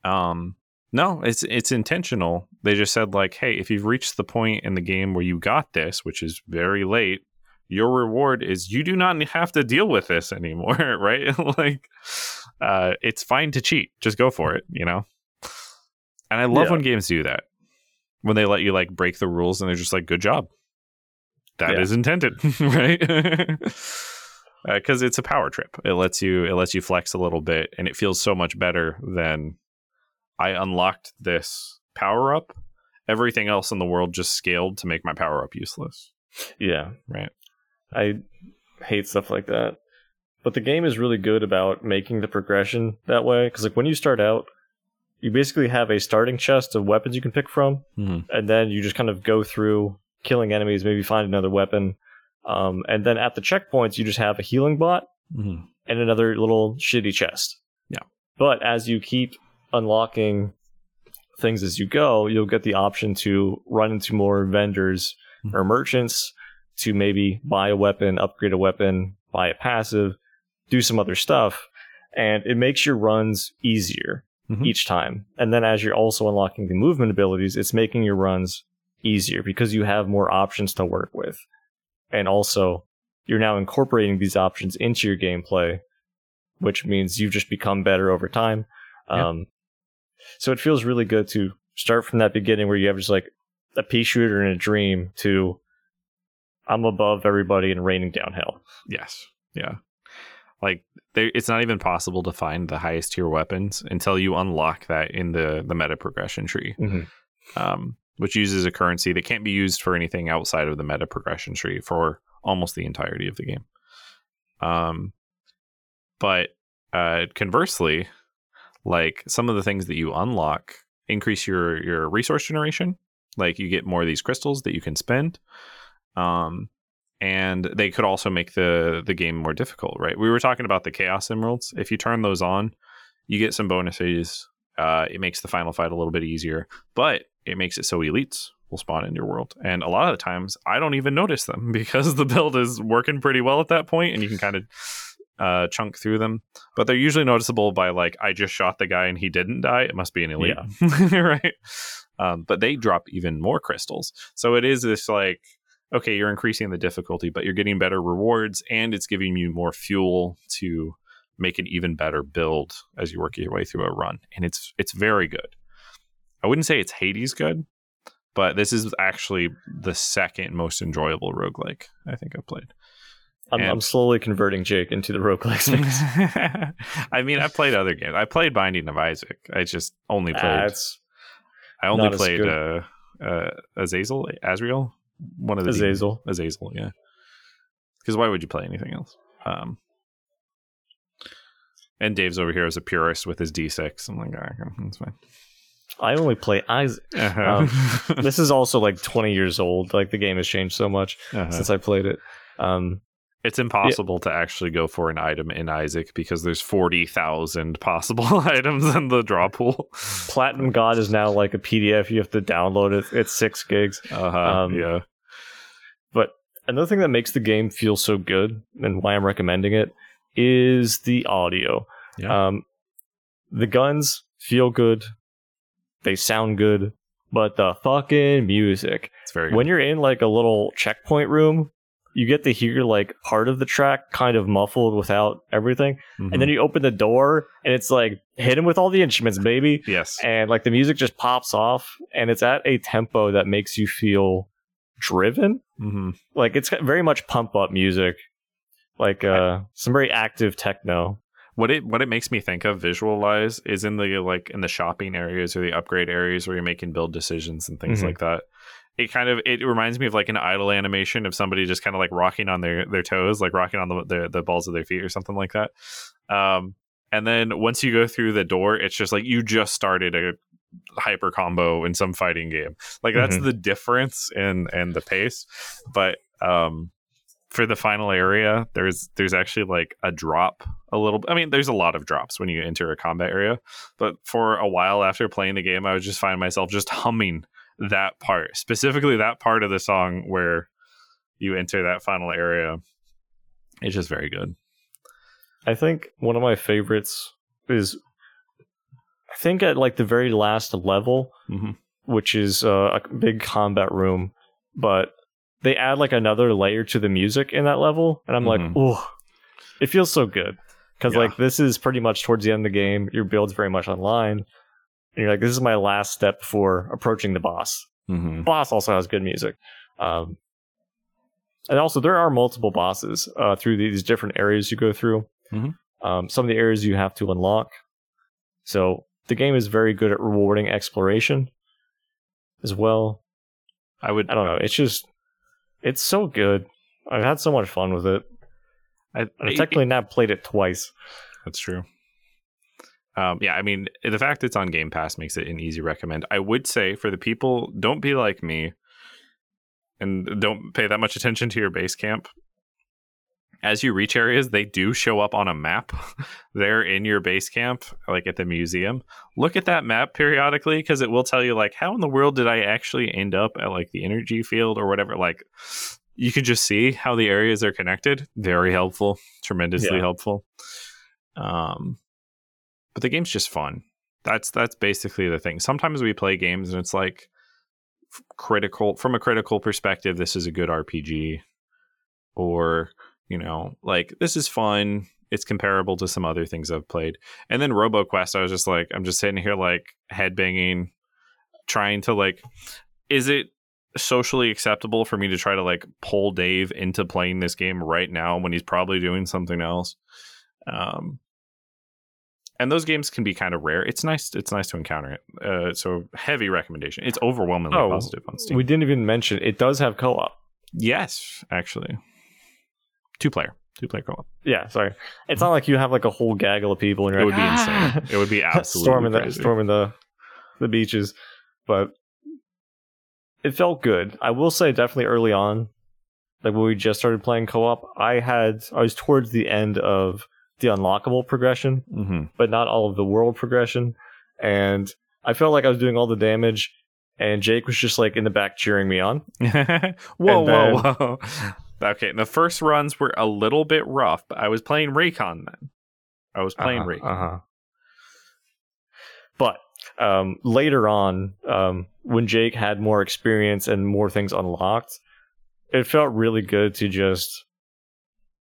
Um, no, it's it's intentional. They just said like, hey, if you've reached the point in the game where you got this, which is very late, your reward is you do not have to deal with this anymore, right? like, uh, it's fine to cheat. Just go for it, you know. And I love Yeah. when games do that when they let you like break the rules and they're just like, good job. That is Yeah. intended, right? Because it's a power trip. It lets you it lets you flex a little bit, and it feels so much better than I unlocked this power up. Everything else in the world just scaled to make my power up useless. Yeah. Right. I hate stuff like that. But the game is really good about making the progression that way. Because, like, when you start out, you basically have a starting chest of weapons you can pick from. Mhm. And then you just kind of go through killing enemies, maybe find another weapon. Um, and then at the checkpoints, you just have a healing bot Mhm. and another little shitty chest. Yeah. But as you keep unlocking things as you go, you'll get the option to run into more vendors Mhm. or merchants to maybe buy a weapon, upgrade a weapon, buy a passive, do some other stuff. And it makes your runs easier Mhm. each time. And then as you're also unlocking the movement abilities, it's making your runs easier because you have more options to work with. And also, you're now incorporating these options into your gameplay, which means you've just become better over time. Um, so it feels really good to start from that beginning where you have just like a pea shooter in a dream to I'm above everybody and raining downhill. Yes. Yeah. Like they, it's not even possible to find the highest tier weapons until you unlock that in the the meta progression tree. um, which uses a currency that can't be used for anything outside of the meta progression tree for almost the entirety of the game. Um, but uh, conversely, like some of the things that you unlock increase your your resource generation. Like you get more of these crystals that you can spend. Um, and they could also make the the game more difficult, right? We were talking about the chaos emeralds. If you turn those on, you get some bonuses. Uh, it makes the final fight a little bit easier, but it makes it so elites will spawn in your world. And a lot of the times, I don't even notice them because the build is working pretty well at that point, and you can kind of uh, chunk through them. But they're usually noticeable by like, I just shot the guy and he didn't die. It must be an elite, right? Um, but they drop even more crystals, so it is this like. Okay, you're increasing the difficulty, but you're getting better rewards, and it's giving you more fuel to make an even better build as you work your way through a run and it's it's very good i wouldn't say it's hades good but this is actually the second most enjoyable roguelike I think I've played. I'm, I'm slowly converting Jake into the roguelike space. I mean, I played other games. I played Binding of Isaac. I just only played. Ah, it's I only played uh, uh, Azazel, Azrael, one of the demons. Azazel. Azazel, yeah. Because why would you play anything else? Um, and Dave's over here as a purist with his D6. I'm like, all right, that's fine. I only play Isaac. Uh-huh. This is also like 20 years old. Like the game has changed so much Uh-huh. since I played it. Um, It's impossible to actually go for an item in Isaac because there's 40,000 possible items in the draw pool. Platinum God is now like a PDF. You have to download it. It's six gigs. Uh-huh, Um, yeah. But another thing that makes the game feel so good and why I'm recommending it is the audio. Yeah. Um, the guns feel good. They sound good. But the fucking music. It's very good. When you're in like a little checkpoint room, you get to hear like part of the track kind of muffled without everything. Mhm. And then you open the door and it's like hit him with all the instruments, baby. yes. And like the music just pops off and it's at a tempo that makes you feel driven. hmm Like it's very much pump up music. Like uh some very active techno. What it what it makes me think of visualize is in the like in the shopping areas or the upgrade areas where you're making build decisions and things Mhm. like that. It kind of it reminds me of like an idle animation of somebody just kind of like rocking on their their toes, like rocking on the the, the balls of their feet or something like that. Um, and then once you go through the door, it's just like you just started a hyper combo in some fighting game. Like that's Mhm. the difference in and the pace. But um, for the final area, there's there's actually like a drop a little. I mean, there's a lot of drops when you enter a combat area. But for a while after playing the game, I would just find myself just humming that part, specifically that part of the song where you enter that final area. It's just very good. I think one of my favorites is I think at like the very last level, Mhm. which is uh, a big combat room, but they add like another layer to the music in that level, and I'm like, Mhm. oh, it feels so good because Yeah. like this is pretty much towards the end of the game. Your build's very much online, and you're like, this is my last step before approaching the boss. Mm-hmm. boss also has good music. Um, and also, there are multiple bosses uh, through these different areas you go through. Mhm. Um, some of the areas you have to unlock. So the game is very good at rewarding exploration as well. I would. I don't know. It's just, it's so good. I've had so much fun with it. I, I've technically now played it twice. That's true. Um, yeah, I mean, the fact it's on Game Pass makes it an easy recommend. I would say for the people, don't be like me and don't pay that much attention to your base camp. As you reach areas, they do show up on a map. They're in your base camp, like at the museum. Look at that map periodically because it will tell you, like, how in the world did I actually end up at like the energy field or whatever. Like, you can just see how the areas are connected. Very helpful, tremendously Yeah. helpful. Um, but the game's just fun. That's that's basically the thing. Sometimes we play games and it's like critical from a critical perspective. This is a good RPG, or you know, like this is fun. It's comparable to some other things I've played. And then RoboQuest, I was just like, I'm just sitting here like headbanging, trying to like, is it socially acceptable for me to try to like pull Dave into playing this game right now when he's probably doing something else? Um, and those games can be kind of rare. It's nice. It's nice to encounter it. Uh, so heavy recommendation. It's overwhelmingly Oh, positive on Steam. We didn't even mention it does have co-op. yes, actually, two player, two player co-op. Yeah, sorry. It's not like you have like a whole gaggle of people and It you're would like, be "Ah!" insane. It would be absolutely storming the storming the the beaches. But it felt good. I will say definitely early on, like when we just started playing co-op, I had I was towards the end of the unlockable progression, Mhm. but not all of the world progression. And I felt like I was doing all the damage and Jake was just like in the back cheering me on. whoa, whoa, then- whoa. Okay, the first runs were a little bit rough, but I was playing Recon then. I was playing uh-huh, Recon. uh-huh. But um, later on, um, when Jake had more experience and more things unlocked, it felt really good to just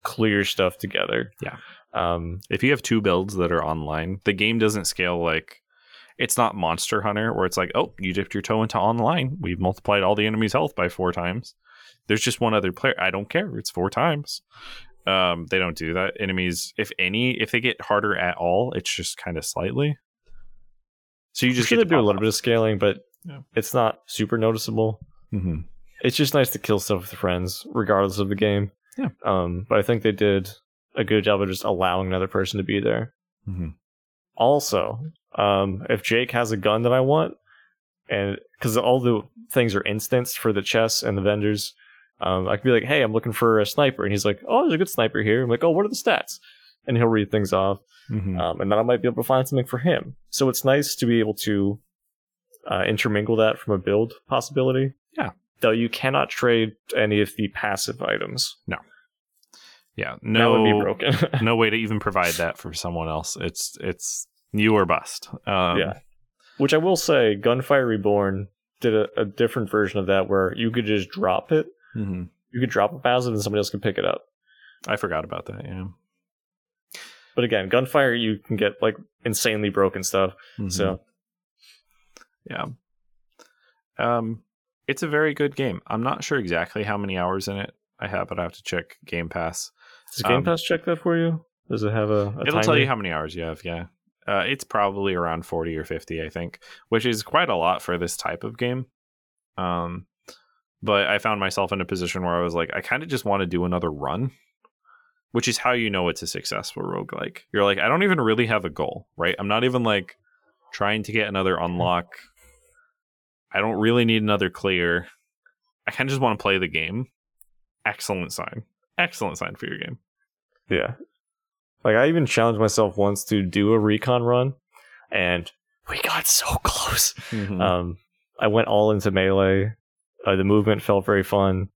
clear stuff together. Yeah. Um, If you have two builds that are online, the game doesn't scale like It's not Monster Hunter where it's like, oh, you dipped your toe into online. We've multiplied all the enemy's health by four times. There's just one other player. I don't care. It's four times. Um, they don't do that. Enemies, if any, if they get harder at all, it's just kind of slightly. So you just to do a little bit of scaling, but Yeah. it's not super noticeable. hmm It's just nice to kill stuff with friends, regardless of the game. Yeah. Um, but I think they did a good job of just allowing another person to be there. hmm Also, um, if Jake has a gun that I want, and because all the things are instanced for the chests and the vendors, um, I could be like, "Hey, I'm looking for a sniper," and he's like, "Oh, there's a good sniper here." I'm like, "Oh, what are the stats?" And he'll read things off, hmm um, and then I might be able to find something for him. So it's nice to be able to uh, intermingle that from a build possibility. Yeah. Though you cannot trade any of the passive items. Yeah, That would be no, broken. no way to even provide that for someone else. It's it's you or bust. Um, yeah. Which I will say, Gunfire Reborn did a, a different version of that where you could just drop it. hmm You could drop a passive and somebody else could pick it up. I forgot about that. Yeah. But again, Gunfire, you can get like insanely broken stuff. Mhm. So yeah. Um, it's a very good game. I'm not sure exactly how many hours in it I have, but I have to check Game Pass. Does Game Um, Pass check that for you? Does it have a, a It'll tell you how many hours you have. Yeah. Uh, it's probably around 40 or 50, I think, which is quite a lot for this type of game. Um, but I found myself in a position where I was like, I kind of just want to do another run, which is how you know it's a successful roguelike. You're like, I don't even really have a goal, right? I'm not even like trying to get another unlock. I don't really need another clear. I kind of just want to play the game. Excellent sign. Excellent sign for your game. Yeah. Like I even challenged myself once to do a recon run, and we got so close. Mhm. Um, I went all into melee. Uh, the movement felt very fun.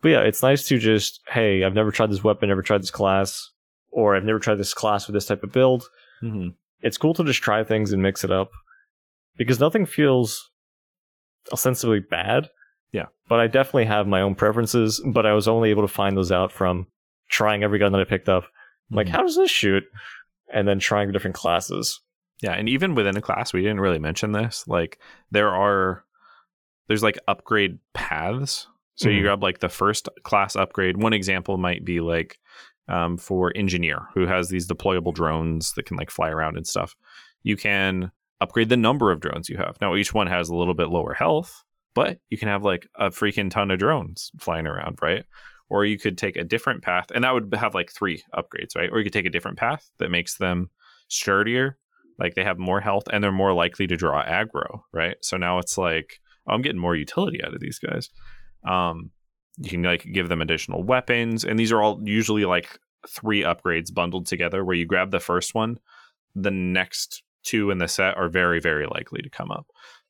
But yeah, it's nice to just, hey, I've never tried this weapon, never tried this class, or I've never tried this class with this type of build. Mhm. It's cool to just try things and mix it up because nothing feels ostensibly bad. Yeah. But I definitely have my own preferences, but I was only able to find those out from trying every gun that I picked up. Like, Mhm. how does this shoot? And then trying the different classes. Yeah, and even within a class, we didn't really mention this. Like there are there's like upgrade paths. So you Mhm. grab like the first class upgrade. One example might be like um, for engineer who has these deployable drones that can like fly around and stuff. You can upgrade the number of drones you have. Now each one has a little bit lower health, but you can have like a freaking ton of drones flying around, right? Or you could take a different path, and that would have like three upgrades, right? Or you could take a different path that makes them sturdier, like they have more health, and they're more likely to draw aggro, right? So now it's like oh, I'm getting more utility out of these guys. Um, you can like give them additional weapons, and these are all usually like three upgrades bundled together. Where you grab the first one, the next two in the set are very very likely to come up.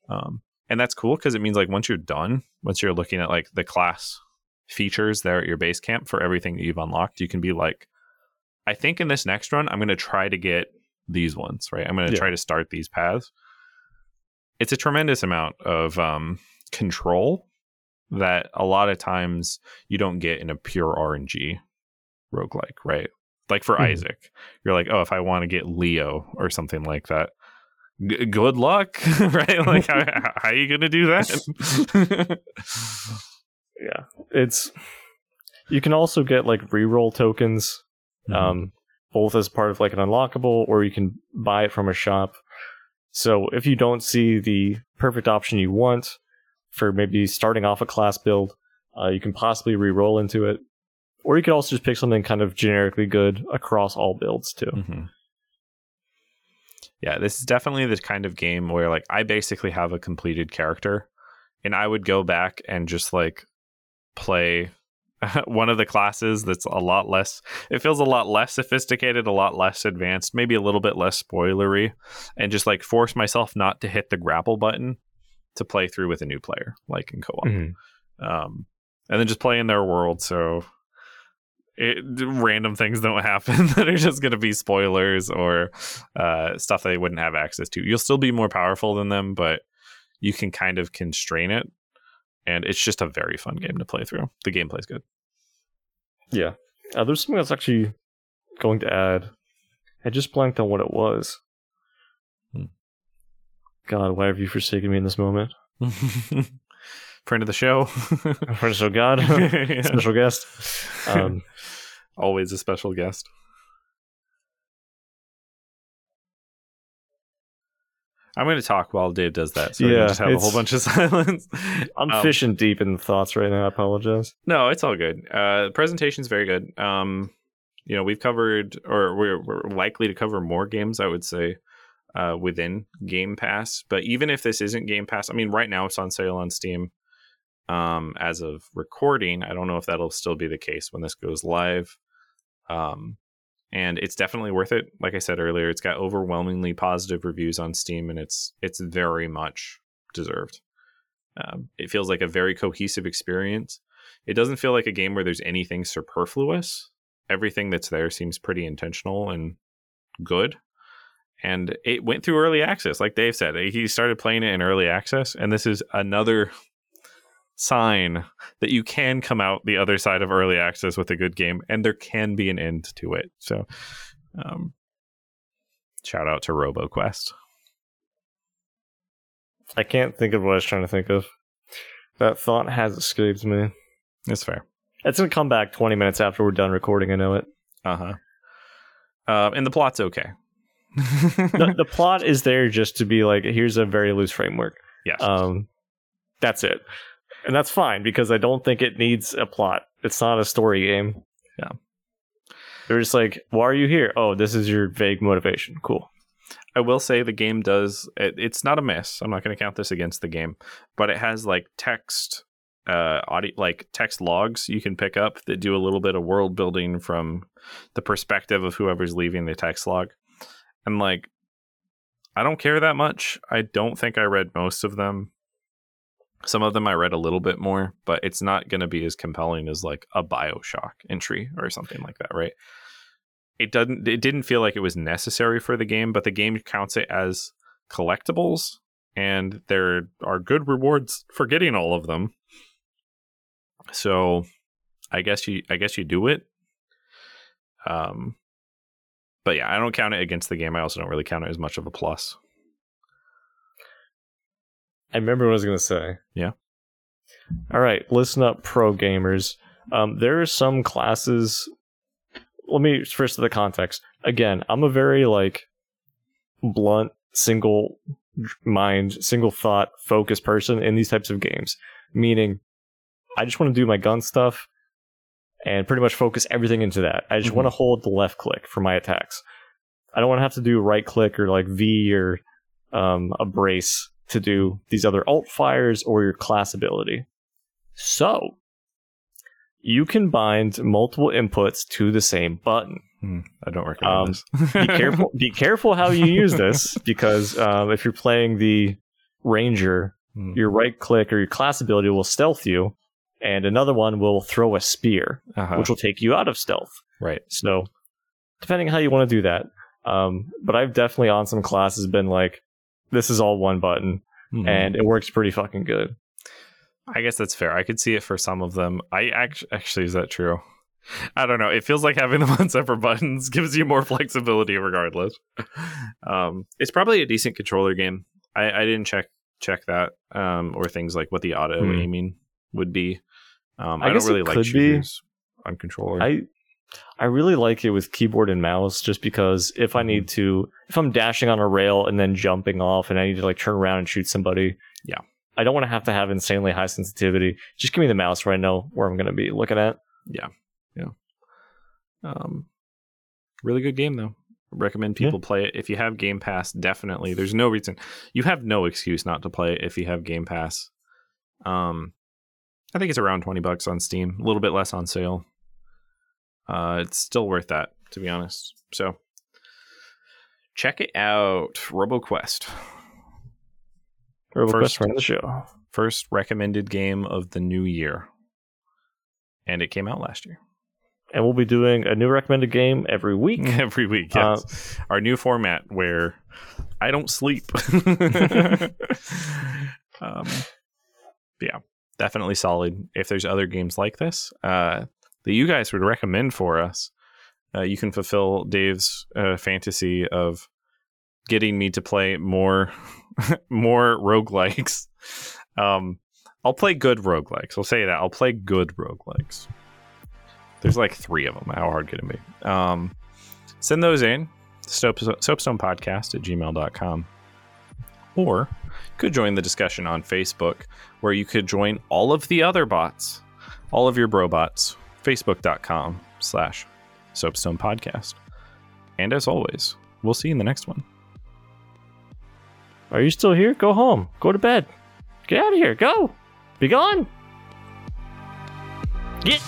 Um, and that's cool because it means like once you're done, once you're looking at like the class features there at your base camp for everything that you've unlocked, you can be like, I think in this next run, I'm going to try to get these ones, right? I'm going to Yeah. try to start these paths. It's a tremendous amount of um, control that a lot of times you don't get in a pure RNG roguelike, right? Like for Mhm. Isaac, you're like, oh, if I want to get Leo or something like that, g- good luck, right? Like, how, how are you going to do that? Yeah. It's you can also get like reroll tokens, Mm-hmm. um, both as part of like an unlockable, or you can buy it from a shop. So if you don't see the perfect option you want for maybe starting off a class build, uh, you can possibly re-roll into it, or you could also just pick something kind of generically good across all builds too. Mhm. Yeah, this is definitely the kind of game where like I basically have a completed character and I would go back and just like play one of the classes that's a lot less it feels a lot less sophisticated, a lot less advanced, maybe a little bit less spoilery and just like force myself not to hit the grapple button to play through with a new player like in co-op Mhm. um, and then just play in their world so it, random things don't happen that are just going to be spoilers or uh, stuff they wouldn't have access to you'll still be more powerful than them but you can kind of constrain it and it's just a very fun game to play through the gameplay's good Yeah. Uh, there's something that's actually going to add. I just blanked on what it was. Hmm. God, why have you forsaken me in this moment? Friend of the show. Friend of God, Yeah. special guest. Um, Always a special guest. I'm going to talk while Dave does that, so Yeah, can just have a whole bunch of silence. I'm Um, fishing deep in the thoughts right now. I apologize. No, it's all good. Uh, the presentation's very good. Um, you know, we've covered, or we're, we're likely to cover more games, I would say, uh, within Game Pass. But even if this isn't Game Pass, I mean, right now it's on sale on Steam. Um, as of recording, I don't know if that'll still be the case when this goes live. Um, and it's definitely worth it. Like I said earlier, it's got overwhelmingly positive reviews on Steam, and it's it's very much deserved. Um, it feels like a very cohesive experience. It doesn't feel like a game where there's anything superfluous. Everything that's there seems pretty intentional and good. And it went through early access, like Dave said. He started playing it in early access, and this is another sign that you can come out the other side of early access with a good game, and there can be an end to it. So, um, shout out to RoboQuest. I can't think of what I was trying to think of. That thought has escaped me. It's fair. It's gonna come back 20 minutes after we're done recording. I know it. Uh huh. Uh, and the plot's okay. the, the plot is there just to be like, here's a very loose framework. yes. Um, that's it, and that's fine because I don't think it needs a plot. It's not a story game. Yeah. They're just like, why are you here? Oh, this is your vague motivation. Cool. I will say the game does. It, it's not a miss. I'm not going to count this against the game, but it has like text, uh, audio, like text logs you can pick up that do a little bit of world building from the perspective of whoever's leaving the text log, and like, I don't care that much. I don't think I read most of them. Some of them I read a little bit more, but it's not going to be as compelling as like a Bioshock entry or something like that, right? it doesn't it didn't feel like it was necessary for the game but the game counts it as collectibles and there are good rewards for getting all of them. So i guess you i guess you do it. Um but yeah i don't count it against the game. I also don't really count it as much of a plus I remember what I was going to say. Yeah. All right, listen up, pro gamers. Um, there are some classes. Let me first to the context. Again, I'm a very like blunt, single mind, single thought, focused person in these types of games. Meaning, I just want to do my gun stuff and pretty much focus everything into that. I just Mhm. want to hold the left click for my attacks. I don't want to have to do right click or like V or um, a brace to do these other alt fires or your class ability. So, you can bind multiple inputs to the same button. Hmm, i don't recommend Um, this Be careful. be careful how you use this because um, if you're playing the ranger, Hmm, your right click or your class ability will stealth you, and another one will throw a spear, uh-huh. which will take you out of stealth. right So, depending how you want to do that. Um, but I've definitely on some classes been like, this is all one button, Mhm. and it works pretty fucking good. I guess that's fair. I could see it for some of them. I actually, actually, is that true? I don't know. It feels like having them on separate buttons gives you more flexibility, regardless. Um, it's probably a decent controller game. I, I didn't check check that, um, or things like what the auto Hmm. aiming would be. Um, I I, don't really like could be. shooters on controller. I I really like it with keyboard and mouse just because if I Mm-hmm. need to if I'm dashing on a rail and then jumping off and I need to like turn around and shoot somebody. Yeah. I don't want to have to have insanely high sensitivity. Just give me the mouse where I know where I'm going to be looking at. Yeah, yeah. Um, really good game though. Recommend people play it if you have Game Pass. Definitely, there's no reason you have no excuse not to play it if you have Game Pass. Um, I think it's around twenty bucks on Steam, a little bit less on sale. Uh, it's still worth that to be honest. So check it out, RoboQuest. RoboQuest First- of the show. First recommended game of the new year, and it came out last year. And we'll be doing a new recommended game every week. Every week, Uh, yes. Our new format where I don't sleep. um, yeah, definitely solid. If there's other games like this uh, that you guys would recommend for us, uh, you can fulfill Dave's uh, fantasy of getting me to play more more roguelikes. Um, I'll play good roguelikes. I'll say that. I'll play good roguelikes. There's like three of them. How hard could it be? Um, send those in. Soap, soapstone podcast at gmail.com. Or you could join the discussion on Facebook, where you could join all of the other bots, all of your bro bots, facebook.com slash soapstone podcast. And as always, we'll see you in the next one. Are you still here? Go home. Go to bed. Get out of here. Go. Be gone. Get.